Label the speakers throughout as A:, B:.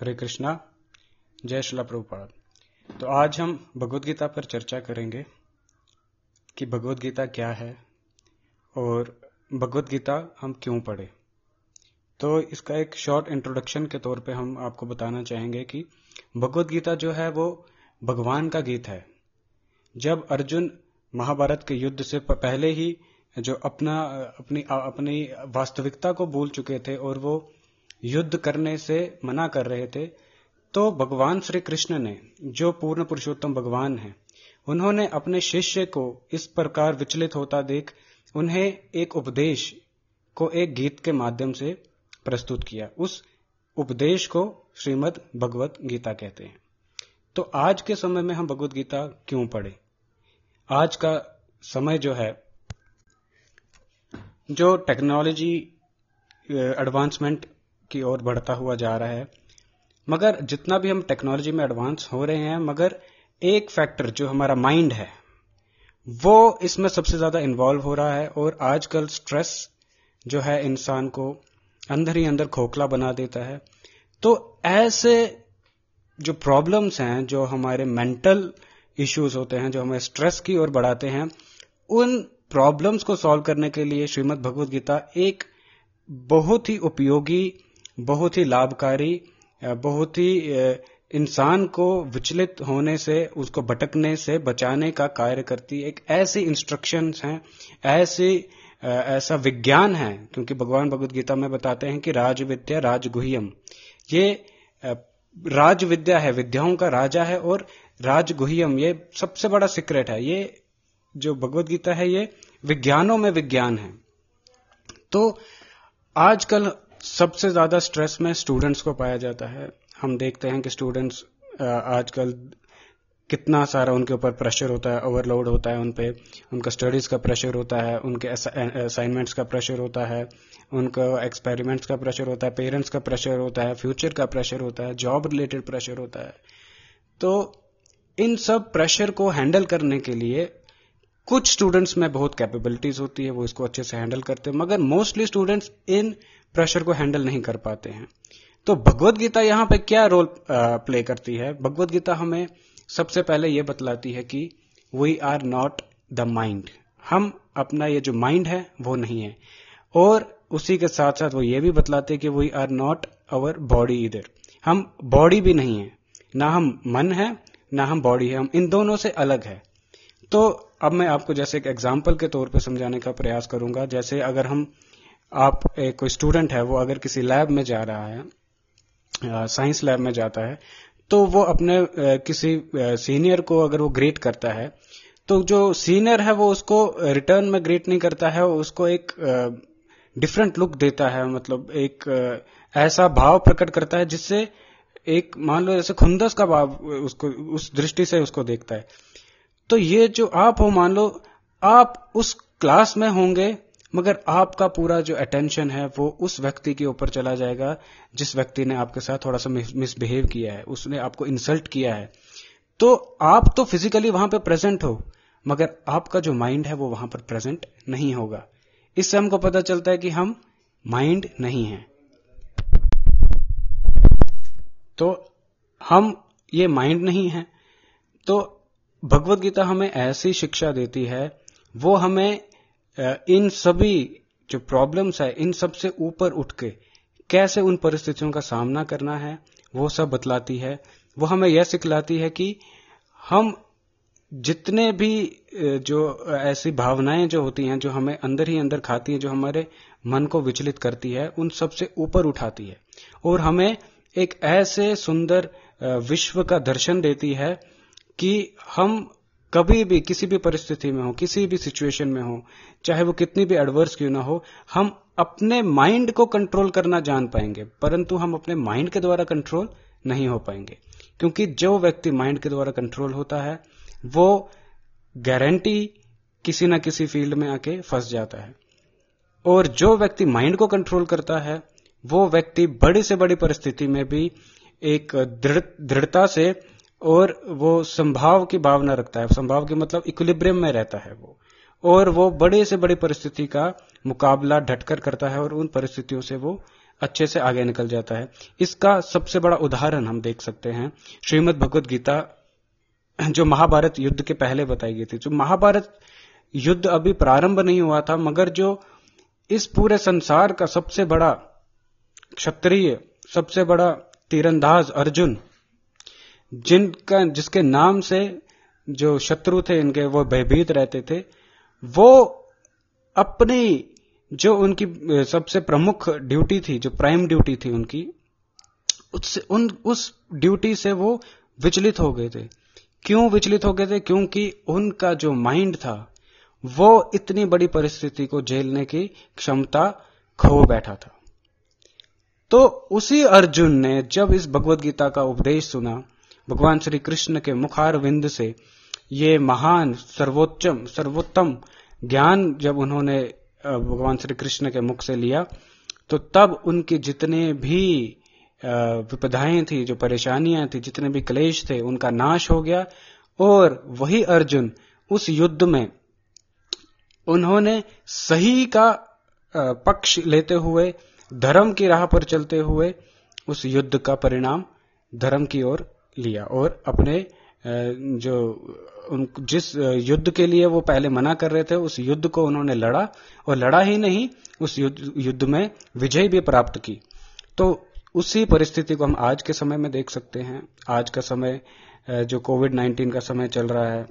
A: हरे कृष्णा, जय शिला प्रभुपाद। तो आज हम भगवत गीता पर चर्चा करेंगे कि भगवत गीता क्या है और भगवत गीता हम क्यों पढ़े। तो इसका एक शॉर्ट इंट्रोडक्शन के तौर पे हम आपको बताना चाहेंगे कि भगवत गीता जो है वो भगवान का गीत है। जब अर्जुन महाभारत के युद्ध से पहले ही जो अपना, अपनी अपनी वास्तविकता को भूल चुके थे और वो युद्ध करने से मना कर रहे थे तो भगवान श्री कृष्ण ने, जो पूर्ण पुरुषोत्तम भगवान हैं, उन्होंने अपने शिष्य को इस प्रकार विचलित होता देख, उन्हें एक उपदेश को एक गीत के माध्यम से प्रस्तुत किया। उस उपदेश को श्रीमद भगवत गीता कहते हैं। तो आज के समय में हम भगवत गीता क्यों पढ़े? आज का समय जो है, जो टेक्नोलॉजी एडवांसमेंट की ओर बढ़ता हुआ जा रहा है। मगर जितना भी हम टेक्नोलॉजी में एडवांस हो रहे हैं, मगर एक फैक्टर जो हमारा माइंड है, वो इसमें सबसे ज़्यादा इन्वॉल्व हो रहा है और आजकल स्ट्रेस जो है इंसान को अंदर ही अंदर खोखला बना देता है। तो ऐसे जो प्रॉब्लम्स हैं, जो हमारे मेंटल इश्यूज़ होते हैं, जो हमें स्ट्रेस की ओर बढ़ाते हैं, उन प्रॉब्लम्स को सॉल्व करने के लिए श्रीमद् भगवत गीता एक बहुत ही उपयोगी बहुत ही लाभकारी बहुत ही इंसान को विचलित होने से, उसको भटकने से बचाने का कार्य करती, एक ऐसी इंस्ट्रक्शंस हैं, ऐसी ऐसा विज्ञान है, क्योंकि भगवान भगवत गीता में बताते हैं कि राज विद्या राजगुह्यम। ये राज विद्या है, विद्याओं का राजा है और राजगुह्यम, ये सबसे बड़ा सीक्रेट है। ये जो भगवत गीता है, ये विज्ञानों में विज्ञान है। तो आजकल सबसे ज़्यादा स्ट्रेस में स्टूडेंट्स को पाया जाता है। हम देखते हैं कि स्टूडेंट्स आजकल कितना सारा उनके ऊपर प्रेशर होता है ओवरलोड होता है उन पे उनका स्टडीज़ का प्रेशर होता है, उनके असाइनमेंट्स का प्रेशर होता है, उनका एक्सपेरिमेंट्स का प्रेशर होता है पेरेंट्स का प्रेशर होता है फ्यूचर का प्रेशर होता है जॉब रिलेटेड प्रेशर होता है। तो इन सब प्रेशर को हैंडल करने के लिए कुछ स्टूडेंट्स में बहुत कैपेबिलिटीज होती है, वो इसको अच्छे से हैंडल करते हैं। मगर मोस्टली स्टूडेंट्स इन प्रेशर को हैंडल नहीं कर पाते हैं। तो भगवत गीता यहाँ पे क्या रोल प्ले करती है? भगवत गीता हमें सबसे पहले यह बतलाती है कि we are not the mind हम अपना ये जो माइंड है, वो नहीं है। और उसी के साथ साथ वो ये भी बतलाते हैं कि we are not our body इधर हम बॉडी भी नहीं है। ना हम मन है, ना हम बॉडी है। हम इन दोनों से अलग है। तो अब मैं आपको जैसे एक एग्ज़ाम्पल के तौर पे समझाने का प्रयास करूँगा। जैसे अगर हम आप एक स्टूडेंट है, वो अगर किसी लैब में जा रहा है साइंस लैब में जाता है तो वो अपने किसी सीनियर को अगर वो ग्रेट करता है तो जो सीनियर है वो उसको रिटर्न में ग्रेट नहीं करता है, उसको एक डिफरेंट लुक देता है मतलब एक ऐसा भाव प्रकट करता है, जिससे एक, मान लो जैसे खुंदस का भाव उसको, उस दृष्टि से उसको देखता है। तो ये जो आप हो, मान लो आप उस क्लास में होंगे मगर आपका पूरा जो अटेंशन है, वो उस व्यक्ति के ऊपर चला जाएगा, जिस व्यक्ति ने आपके साथ थोड़ा सा मिसबिहेव किया है, उसने आपको इंसल्ट किया है। तो आप तो फिजिकली वहाँ पर प्रेजेंट हो, मगर आपका जो माइंड है, वो वहाँ पर प्रेजेंट नहीं होगा। इससे हमको पता चलता है कि हम माइंड नहीं है। तो हम ये माइंड नहीं है। तो भगवत गीता हमें ऐसी शिक्षा देती है, वो हमें इन सभी जो प्रॉब्लम्स है, इन सबसे ऊपर उठ के कैसे उन परिस्थितियों का सामना करना है, वो सब बतलाती है। वो हमें यह सिखलाती है कि हम जितने भी जो ऐसी भावनाएँ जो होती हैं, जो हमें अंदर ही अंदर खाती हैं, जो हमारे मन को विचलित करती है, उन सबसे ऊपर उठाती है। और हमें एक ऐसे सुंदर विश्व का दर्शन देती है कि हम कभी भी किसी भी परिस्थिति में हो, किसी भी सिचुएशन में हो, चाहे वो कितनी भी एडवर्स क्यों ना हो, हम अपने माइंड को कंट्रोल करना जान पाएँगे, परंतु हम अपने माइंड के द्वारा कंट्रोल नहीं हो पाएँगे। क्योंकि जो व्यक्ति माइंड के द्वारा कंट्रोल होता है, वो गारंटी किसी ना किसी फ़ील्ड में आके फंस जाता है। और जो व्यक्ति माइंड को कंट्रोल करता है, वो व्यक्ति बड़ी से बड़ी परिस्थिति में भी एक दृढ़ता से और वो संभाव की भावना रखता है। संभाव के मतलब इक्विलिब्रियम में रहता है वो। और वो बड़े से बड़ी परिस्थिति का मुकाबला ढटकर करता है और उन परिस्थितियों से वो अच्छे से आगे निकल जाता है। इसका सबसे बड़ा उदाहरण हम देख सकते हैं श्रीमद भगवत गीता, जो महाभारत युद्ध के पहले बताई गई थी। जो महाभारत युद्ध अभी प्रारंभ नहीं हुआ था, मगर जो इस पूरे संसार का सबसे बड़ा क्षत्रिय, सबसे बड़ा तीरंदाज अर्जुन जिनका, जिसके नाम से जो शत्रु थे इनके, वो भयभीत रहते थे, वो अपनी जो उनकी सबसे प्रमुख ड्यूटी थी, जो प्राइम ड्यूटी थी उनकी, उससे, उन, उस ड्यूटी से वो विचलित हो गए थे। क्यों विचलित हो गए थे? क्योंकि उनका जो माइंड था, वो इतनी बड़ी परिस्थिति को झेलने की क्षमता खो बैठा था। तो उसी अर्जुन ने जब इस भगवत गीता का उपदेश सुना भगवान श्री कृष्ण के मुखार विंद से ये महान सर्वोच्चम, सर्वोत्तम ज्ञान जब उन्होंने भगवान श्री कृष्ण के मुख से लिया तो तब उनके जितने भी विपदाएँ थी, जो परेशानियाँ थी, जितने भी क्लेश थे, उनका नाश हो गया और वही अर्जुन उस युद्ध में उन्होंने सही का पक्ष लेते हुए, धर्म की राह पर चलते हुए उस युद्ध का परिणाम, धर्म की ओर लिया और अपने जो उन, जिस युद्ध के लिए वो पहले मना कर रहे थे, उस युद्ध को उन्होंने लड़ा और लड़ा ही नहीं, उस युद्ध युद्ध में विजय भी प्राप्त की। तो उसी परिस्थिति को हम आज के समय में देख सकते हैं। आज का समय जो कोविड 19 का समय चल रहा है,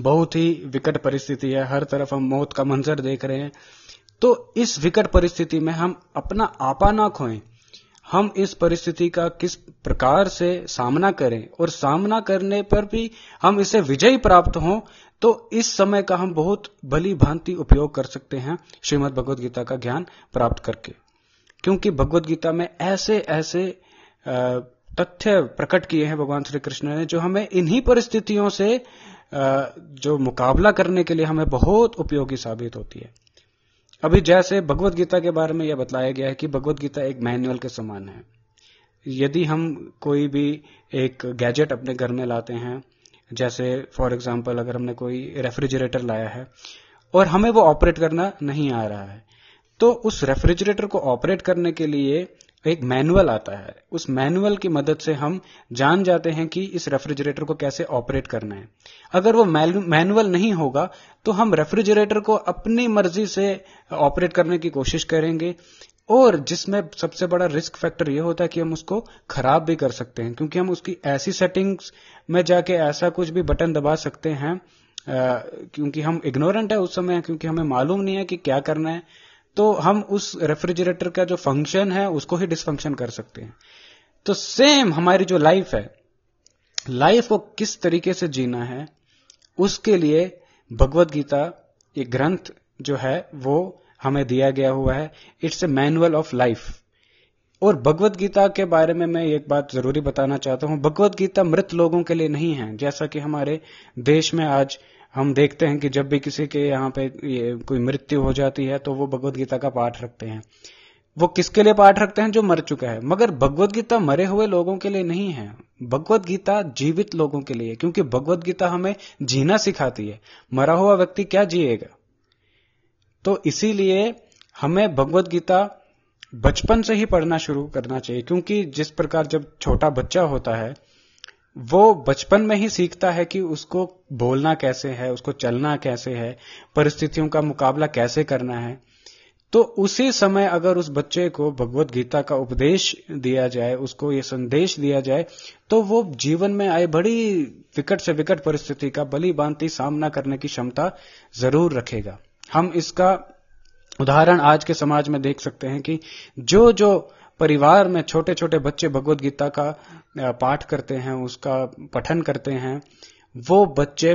A: बहुत ही विकट परिस्थिति है। हर तरफ़ हम मौत का मंजर देख रहे हैं। तो इस विकट परिस्थिति में हम अपना आपा ना खोएँ। हम इस परिस्थिति का किस प्रकार से सामना करें और सामना करने पर भी हम इसे विजयी प्राप्त हों तो इस समय का हम बहुत भली भांति उपयोग कर सकते हैं श्रीमद भगवद गीता का ज्ञान प्राप्त करके। क्योंकि भगवत गीता में ऐसे ऐसे तथ्य प्रकट किए हैं भगवान श्री कृष्ण ने, जो हमें इन्हीं परिस्थितियों से जो मुकाबला करने के लिए हमें बहुत उपयोगी साबित होती है। अभी जैसे भगवत गीता के बारे में यह बताया गया है कि भगवत गीता एक मैनुअल के समान है। यदि हम कोई भी एक गैजेट अपने घर में लाते हैं, जैसे फॉर एग्ज़ाम्पल अगर हमने कोई रेफ्रिजरेटर लाया है, और हमें वो ऑपरेट करना नहीं आ रहा है तो उस रेफ्रिजरेटर को ऑपरेट करने के लिए एक मैनुअल आता है। उस मैनुअल की मदद से हम जान जाते हैं कि इस रेफ्रिजरेटर को कैसे ऑपरेट करना है। अगर वो मैनुअल नहीं होगा तो हम रेफ्रिजरेटर को अपनी मर्ज़ी से ऑपरेट करने की कोशिश करेंगे। और जिसमें सबसे बड़ा रिस्क फैक्टर ये होता है कि हम उसको खराब भी कर सकते हैं, क्योंकि हम उसकी ऐसी सेटिंग्स में जाके ऐसा कुछ भी बटन दबा सकते हैं क्योंकि हम इग्नोरेंट है उस समय, क्योंकि हमें मालूम नहीं है कि क्या करना है। तो हम उस रेफ्रिजरेटर का जो फ़ंक्शन है, उसको ही डिसफंक्शन कर सकते हैं। तो सेम हमारी जो लाइफ है लाइफ को किस तरीके से जीना है, उसके लिए भगवत गीता ये ग्रंथ जो है, वो हमें दिया गया हुआ है। It's a manual of life और भगवत गीता के बारे में मैं एक बात ज़रूरी बताना चाहता हूँ। भगवत गीता मृत लोगों के लिए नहीं है, जैसा कि हमारे देश में आज हम देखते हैं कि जब भी किसी के यहाँ पे ये कोई मृत्यु हो जाती है तो वो भगवत गीता का पाठ रखते हैं। वो किसके लिए पाठ रखते हैं? जो मर चुका है। मगर भगवत गीता मरे हुए लोगों के लिए नहीं है। भगवत गीता जीवित लोगों के लिए क्योंकि भगवत गीता हमें जीना सिखाती है। मरा हुआ व्यक्ति क्या जिएगा? तो इसीलिए हमें भगवत गीता बचपन से ही पढ़ना शुरू करना चाहिए, क्योंकि जिस प्रकार जब छोटा बच्चा होता है वो बचपन में ही सीखता है कि उसको बोलना कैसे है, उसको चलना कैसे है, परिस्थितियों का मुकाबला कैसे करना है। तो उसी समय अगर उस बच्चे को भगवत गीता का उपदेश दिया जाए, उसको ये संदेश दिया जाए तो वो जीवन में आए बड़ी विकट से विकट परिस्थिति का बली बांति सामना करने की क्षमता ज़रूर रखेगा। हम इसका उदाहरण आज के समाज में देख सकते हैं कि जो जो परिवार में छोटे छोटे बच्चे भगवत गीता का पाठ करते हैं, उसका पठन करते हैं, वो बच्चे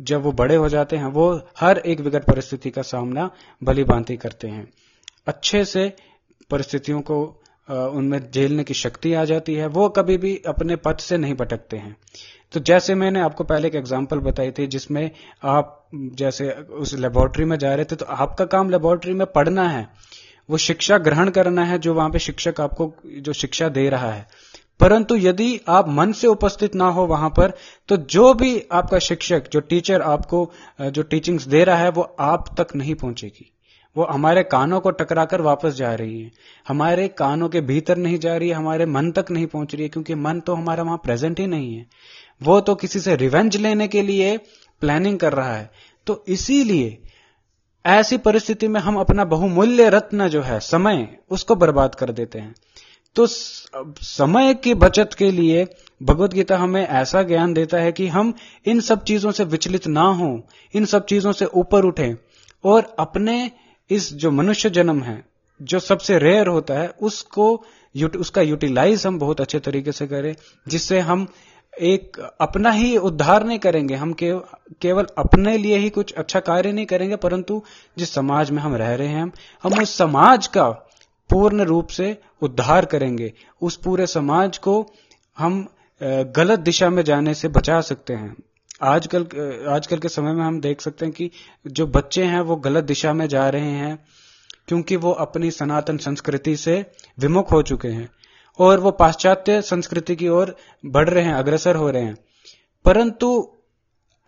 A: जब वो बड़े हो जाते हैं, वो हर एक विकट परिस्थिति का सामना भली भांति करते हैं। अच्छे से परिस्थितियों को उनमें झेलने की शक्ति आ जाती है, वो कभी भी अपने पथ से नहीं भटकते हैं। तो जैसे मैंने आपको पहले एक एग्ज़ाम्पल बताई थी, जिसमें आप जैसे उस लेबोरेटरी में जा रहे थे तो आपका काम लेबोरेटरी में पढ़ना है। वो शिक्षा ग्रहण करना है जो वहाँ पे शिक्षक आपको, जो शिक्षा दे रहा है। परंतु यदि आप मन से उपस्थित ना हो वहाँ पर तो जो भी आपका शिक्षक, जो टीचर आपको, जो टीचिंग्स दे रहा है, वो आप तक नहीं पहुंचेगी। वो हमारे कानों को टकराकर वापस जा रही है। हमारे कानों के भीतर नहीं जा रही है, हमारे मन तक नहीं पहुँच रही है, क्योंकि मन तो हमारा वहाँ प्रेजेंट ही नहीं है। वो तो किसी से रिवेंज लेने के लिए प्लानिंग कर रहा है। तो इसीलिए ऐसी परिस्थिति में हम अपना बहुमूल्य रत्न जो है, समय, उसको बर्बाद कर देते हैं। तो समय की बचत के लिए भगवत गीता हमें ऐसा ज्ञान देता है कि हम इन सब चीज़ों से विचलित ना हो, इन सब चीज़ों से ऊपर उठें और अपने इस जो मनुष्य जन्म है, जो सबसे रेयर होता है, उसको उसका यूटिलाइज हम बहुत अच्छे तरीके से करें, जिससे हम एक अपना ही उद्धार नहीं करेंगे। हम केव, केवल अपने लिए ही कुछ अच्छा कार्य नहीं करेंगे परंतु जिस समाज में हम रह रहे हैं हम उस समाज का पूर्ण रूप से उद्धार करेंगे। उस पूरे समाज को हम गलत दिशा में जाने से बचा सकते हैं। आजकल आजकल के समय में हम देख सकते हैं कि जो बच्चे हैं वो गलत दिशा में जा रहे हैं क्योंकि वो अपनी सनातन संस्कृति से विमुख हो चुके हैं। और वो पाश्चात्य संस्कृति की ओर बढ़ रहे हैं, अग्रसर हो रहे हैं। परंतु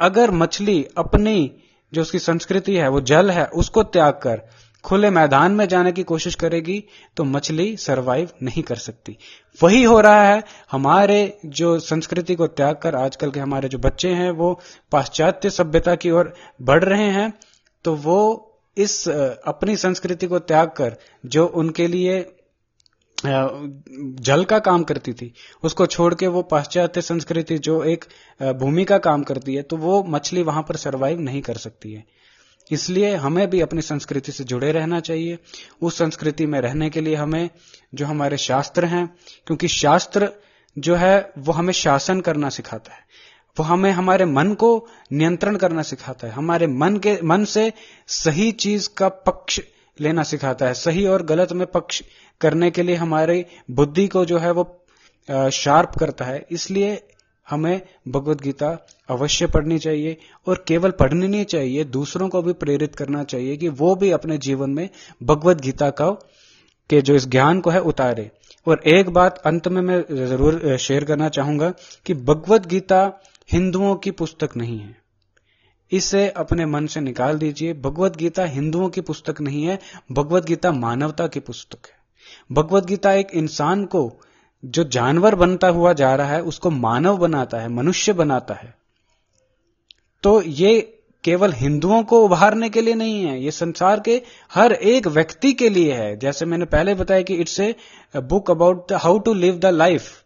A: अगर मछली अपनी जो उसकी संस्कृति है, वो जल है, उसको त्याग कर खुले मैदान में जाने की कोशिश करेगी तो मछली सरवाइव नहीं कर सकती। वही हो रहा है, हमारे जो संस्कृति को त्याग कर आजकल के हमारे जो बच्चे हैं, वो पाश्चात्य सभ्यता की ओर बढ़ रहे हैं तो वो इस अपनी संस्कृति को त्याग कर, जो उनके लिए जल का काम करती थी। उसको छोड़ के वो पाश्चात्य संस्कृति, जो एक भूमि का काम करती है तो वो मछली वहाँ पर सरवाइव नहीं कर सकती है। इसलिए हमें भी अपनी संस्कृति से जुड़े रहना चाहिए। उस संस्कृति में रहने के लिए हमें, जो हमारे शास्त्र हैं, क्योंकि शास्त्र जो है, वो हमें शासन करना सिखाता है। वो हमें हमारे मन को नियंत्रण करना सिखाता है। हमारे मन के, मन से सही चीज़ का पक्ष लेना सिखाता है। सही और गलत में पक्ष करने के लिए हमारी बुद्धि को जो है वो शार्प करता है। इसलिए हमें भगवत गीता अवश्य पढ़नी चाहिए और केवल पढ़नी नहीं चाहिए, दूसरों को भी प्रेरित करना चाहिए कि वो भी अपने जीवन में भगवत गीता का, के जो इस ज्ञान को है उतारे। और एक बात अंत में मैं ज़रूर शेयर करना चाहूँगा कि भगवत गीता हिंदुओं की पुस्तक नहीं है। इसे अपने मन से निकाल दीजिए। भगवत गीता हिंदुओं की पुस्तक नहीं है, भगवत गीता मानवता की पुस्तक है। भगवत गीता एक इंसान को जो जानवर बनता हुआ जा रहा है, उसको मानव बनाता है, मनुष्य बनाता है। तो ये केवल हिंदुओं को उभारने के लिए नहीं है, ये संसार के हर एक व्यक्ति के लिए है। जैसे मैंने पहले बताया कि it's a book about how to live the life.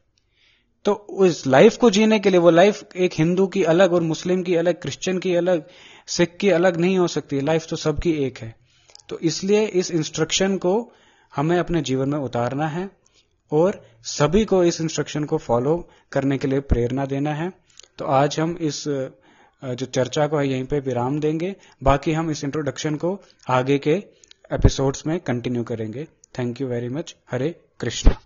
A: तो उस लाइफ को जीने के लिए वो लाइफ एक हिंदू की अलग और मुस्लिम की अलग, क्रिश्चियन की अलग, सिख की अलग नहीं हो सकती, लाइफ तो सबकी एक है। तो इसलिए इस इंस्ट्रक्शन को हमें अपने जीवन में उतारना है और सभी को इस इंस्ट्रक्शन को फॉलो करने के लिए प्रेरणा देना है। तो आज हम इस जो चर्चा को है, यहीं पे विराम देंगे। बाकी हम इस इंट्रोडक्शन को आगे के एपिसोड्स में कंटिन्यू करेंगे। Thank you very much Hare Krishna